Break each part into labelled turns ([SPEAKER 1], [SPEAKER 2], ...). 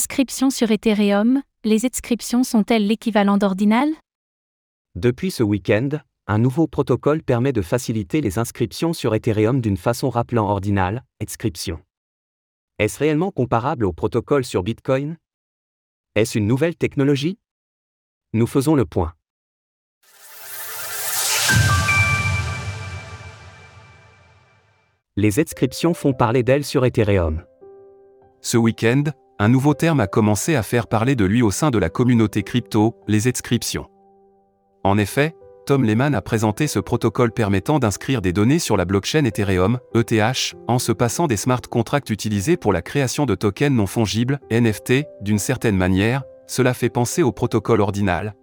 [SPEAKER 1] Inscription sur Ethereum, les inscriptions sont-elles l'équivalent d'ordinal?
[SPEAKER 2] Depuis ce week-end, un nouveau protocole permet de faciliter les inscriptions sur Ethereum d'une façon rappelant ordinal, inscription. Est-ce réellement comparable au protocole sur Bitcoin? Est-ce une nouvelle technologie? Nous faisons le point. Les inscriptions font parler d'elles sur Ethereum.
[SPEAKER 3] Ce week-end, un nouveau terme a commencé à faire parler de lui au sein de la communauté crypto, les inscriptions. En effet, Tom Lehman a présenté ce protocole permettant d'inscrire des données sur la blockchain Ethereum, ETH, en se passant des smart contracts utilisés pour la création de tokens non fongibles, NFT, d'une certaine manière, cela fait penser au protocole ordinal.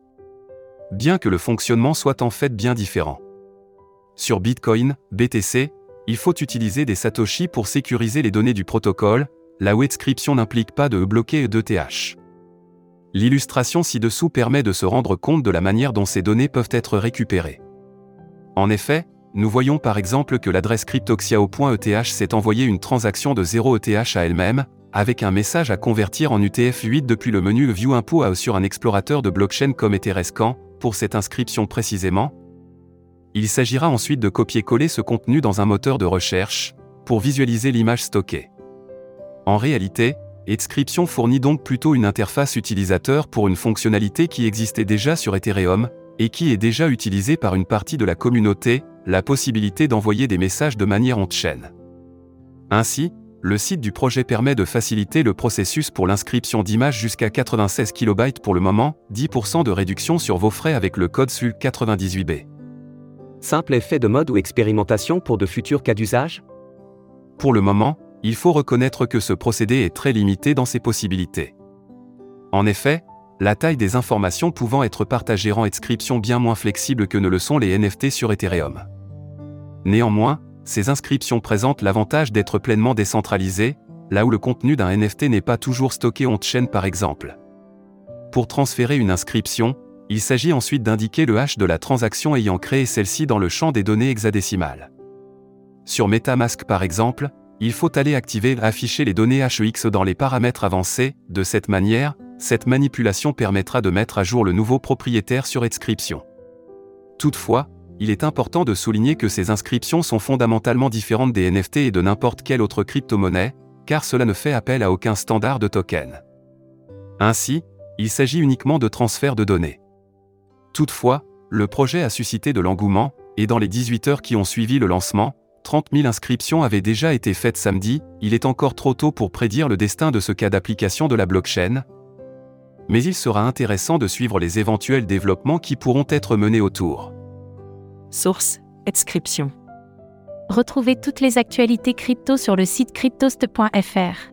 [SPEAKER 3] Bien que le fonctionnement soit en fait bien différent. Sur Bitcoin, BTC, il faut utiliser des Satoshi pour sécuriser les données du protocole, la inscription n'implique pas de bloquer ETH. L'illustration ci-dessous permet de se rendre compte de la manière dont ces données peuvent être récupérées. En effet, nous voyons par exemple que l'adresse cryptoxiao.eth s'est envoyé une transaction de 0 ETH à elle-même, avec un message à convertir en UTF-8 depuis le menu View Info sur un explorateur de blockchain comme Etherescan, pour cette inscription précisément. Il s'agira ensuite de copier-coller ce contenu dans un moteur de recherche, pour visualiser l'image stockée. En réalité, Inscription fournit donc plutôt une interface utilisateur pour une fonctionnalité qui existait déjà sur Ethereum, et qui est déjà utilisée par une partie de la communauté, la possibilité d'envoyer des messages de manière on-chain. Ainsi, le site du projet permet de faciliter le processus pour l'inscription d'images jusqu'à 96 KB pour le moment, 10% de réduction sur vos frais avec le code SUL 98B.
[SPEAKER 2] Simple effet de mode ou expérimentation pour de futurs cas d'usage?
[SPEAKER 3] Pour le moment, il faut reconnaître que ce procédé est très limité dans ses possibilités. En effet, la taille des informations pouvant être partagées rend inscription bien moins flexible que ne le sont les NFT sur Ethereum. Néanmoins, ces inscriptions présentent l'avantage d'être pleinement décentralisées, là où le contenu d'un NFT n'est pas toujours stocké on-chain par exemple. Pour transférer une inscription, il s'agit ensuite d'indiquer le hash de la transaction ayant créé celle-ci dans le champ des données hexadécimales. Sur MetaMask par exemple, il faut aller activer afficher les données HEX dans les paramètres avancés, de cette manière, cette manipulation permettra de mettre à jour le nouveau propriétaire sur inscription. Toutefois, il est important de souligner que ces inscriptions sont fondamentalement différentes des NFT et de n'importe quelle autre crypto-monnaie, car cela ne fait appel à aucun standard de token. Ainsi, il s'agit uniquement de transfert de données. Toutefois, le projet a suscité de l'engouement, et dans les 18 heures qui ont suivi le lancement, 30 000 inscriptions avaient déjà été faites samedi, il est encore trop tôt pour prédire le destin de ce cas d'application de la blockchain. Mais il sera intéressant de suivre les éventuels développements qui pourront être menés autour.
[SPEAKER 1] Source Inscription. Retrouvez toutes les actualités crypto sur le site cryptost.fr.